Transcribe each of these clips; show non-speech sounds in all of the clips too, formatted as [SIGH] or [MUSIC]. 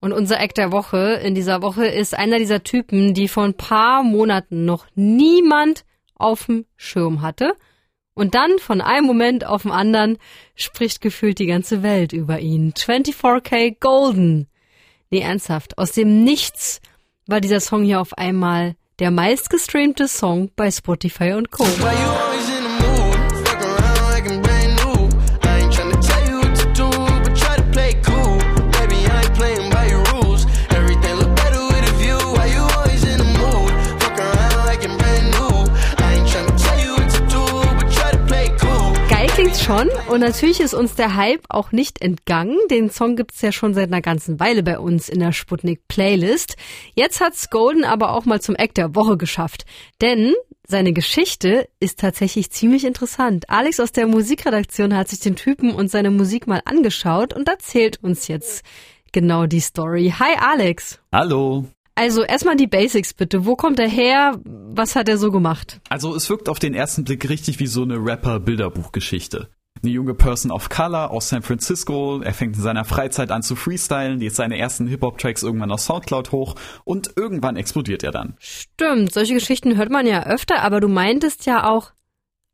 Und unser Act der Woche in dieser Woche ist einer dieser Typen, die vor ein paar Monaten noch niemand auf dem Schirm hatte. Und dann von einem Moment auf den anderen spricht gefühlt die ganze Welt über ihn. 24K Golden. Nee, ernsthaft. Aus dem Nichts war dieser Song hier auf einmal der meistgestreamte Song bei Spotify und Co. schon. Und natürlich ist uns der Hype auch nicht entgangen. Den Song gibt's ja schon seit einer ganzen Weile bei uns in der Sputnik Playlist. Jetzt hat's Golden aber auch mal zum Act der Woche geschafft. Denn seine Geschichte ist tatsächlich ziemlich interessant. Alex aus der Musikredaktion hat sich den Typen und seine Musik mal angeschaut und erzählt uns jetzt genau die Story. Hi Alex. Hallo. Also erstmal die Basics bitte. Wo kommt er her? Was hat er so gemacht? Also es wirkt auf den ersten Blick richtig wie so eine Rapper-Bilderbuchgeschichte eine junge Person of Color aus San Francisco. Er fängt in seiner Freizeit an zu freestylen, lädt seine ersten Hip-Hop-Tracks irgendwann auf Soundcloud hoch und irgendwann explodiert er dann. Stimmt, solche Geschichten hört man ja öfter, aber du meintest ja auch,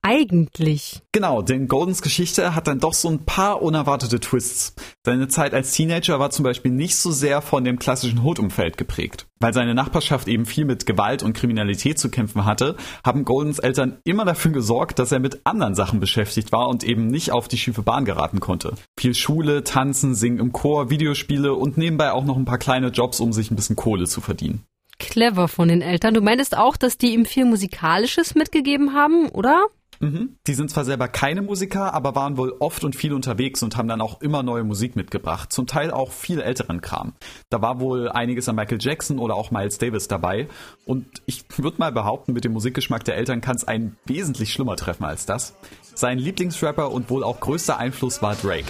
eigentlich? Genau, denn Goldens Geschichte hat dann doch so ein paar unerwartete Twists. Seine Zeit als Teenager war zum Beispiel nicht so sehr von dem klassischen Hood-Umfeld geprägt. Weil seine Nachbarschaft eben viel mit Gewalt und Kriminalität zu kämpfen hatte, haben Goldens Eltern immer dafür gesorgt, dass er mit anderen Sachen beschäftigt war und eben nicht auf die schiefe Bahn geraten konnte. Viel Schule, Tanzen, Singen im Chor, Videospiele und nebenbei auch noch ein paar kleine Jobs, um sich ein bisschen Kohle zu verdienen. Clever von den Eltern. Du meintest auch, dass die ihm viel Musikalisches mitgegeben haben, oder? Mhm. Die sind zwar selber keine Musiker, aber waren wohl oft und viel unterwegs und haben dann auch immer neue Musik mitgebracht. Zum Teil auch viel älteren Kram. Da war wohl einiges an Michael Jackson oder auch Miles Davis dabei. Und ich würde mal behaupten, mit dem Musikgeschmack der Eltern kann es einen wesentlich schlimmer treffen als das. Sein Lieblingsrapper und wohl auch größter Einfluss war Drake.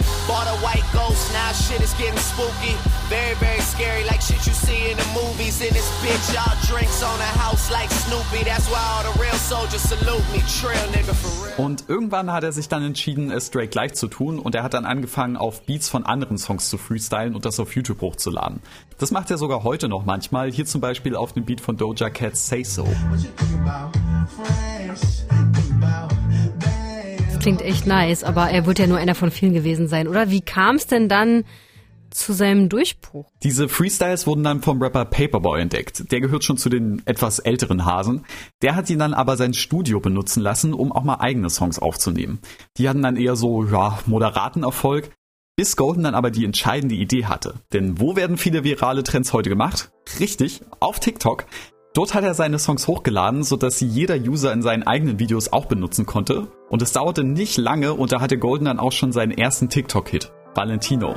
Und irgendwann hat er sich dann entschieden, es Drake gleich zu tun und er hat dann angefangen, auf Beats von anderen Songs zu freestylen und das auf YouTube hochzuladen. Das macht er sogar heute noch manchmal, hier zum Beispiel auf dem Beat von Doja Cat's Say So. klingt echt nice, aber er wird ja nur einer von vielen gewesen sein, oder? Wie kam es denn dann zu seinem Durchbruch? Diese Freestyles wurden dann vom Rapper Paperboy entdeckt. Der gehört schon zu den etwas älteren Hasen. Der hat ihn dann aber sein Studio benutzen lassen, um auch mal eigene Songs aufzunehmen. Die hatten dann eher so, ja, moderaten Erfolg, bis Golden dann aber die entscheidende Idee hatte. Denn wo werden viele virale Trends heute gemacht? Richtig, auf TikTok. Dort hat er seine Songs hochgeladen, sodass sie jeder User in seinen eigenen Videos auch benutzen konnte. Und es dauerte nicht lange und da hatte Golden dann auch schon seinen ersten TikTok-Hit, Valentino.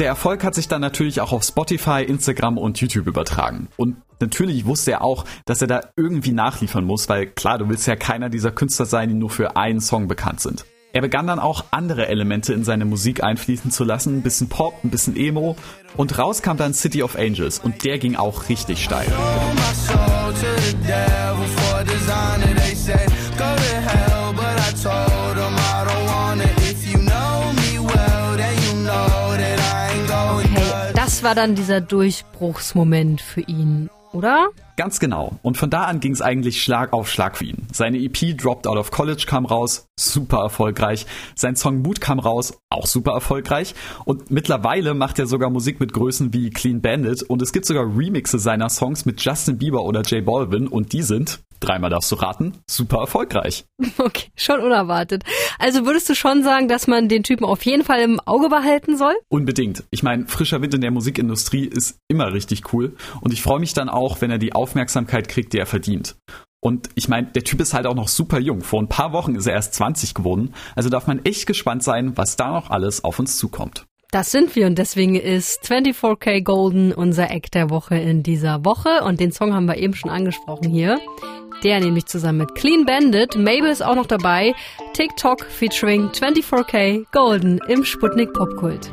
Der Erfolg hat sich dann natürlich auch auf Spotify, Instagram und YouTube übertragen. Und natürlich wusste er auch, dass er da irgendwie nachliefern muss, weil klar, du willst ja keiner dieser Künstler sein, die nur für einen Song bekannt sind. Er begann dann auch andere Elemente in seine Musik einfließen zu lassen, ein bisschen Pop, ein bisschen Emo und raus kam dann City of Angels und der ging auch richtig steil. War dann dieser Durchbruchsmoment für ihn, oder? Ganz genau. Und von da an ging es eigentlich Schlag auf Schlag für ihn. Seine EP Dropped Out of College kam raus, super erfolgreich. Sein Song Mood kam raus, auch super erfolgreich. Und mittlerweile macht er sogar Musik mit Größen wie Clean Bandit und es gibt sogar Remixe seiner Songs mit Justin Bieber oder J Balvin und die sind, dreimal darfst du raten, super erfolgreich. [LAUGHS] Okay, schon unerwartet. Also würdest du schon sagen, dass man den Typen auf jeden Fall im Auge behalten soll? Unbedingt. Ich meine, frischer Wind in der Musikindustrie ist immer richtig cool und ich freue mich dann auch, wenn er die Aufmerksamkeit kriegt, die er verdient. Und ich meine, der Typ ist halt auch noch super jung. Vor ein paar Wochen ist er erst 20 geworden. Also darf man echt gespannt sein, was da noch alles auf uns zukommt. Das sind wir und deswegen ist 24K Golden unser Eck der Woche in dieser Woche und den Song haben wir eben schon angesprochen hier. Der nämlich zusammen mit Clean Bandit, Mabel ist auch noch dabei, TikTok featuring 24K Golden im Sputnik Popkult.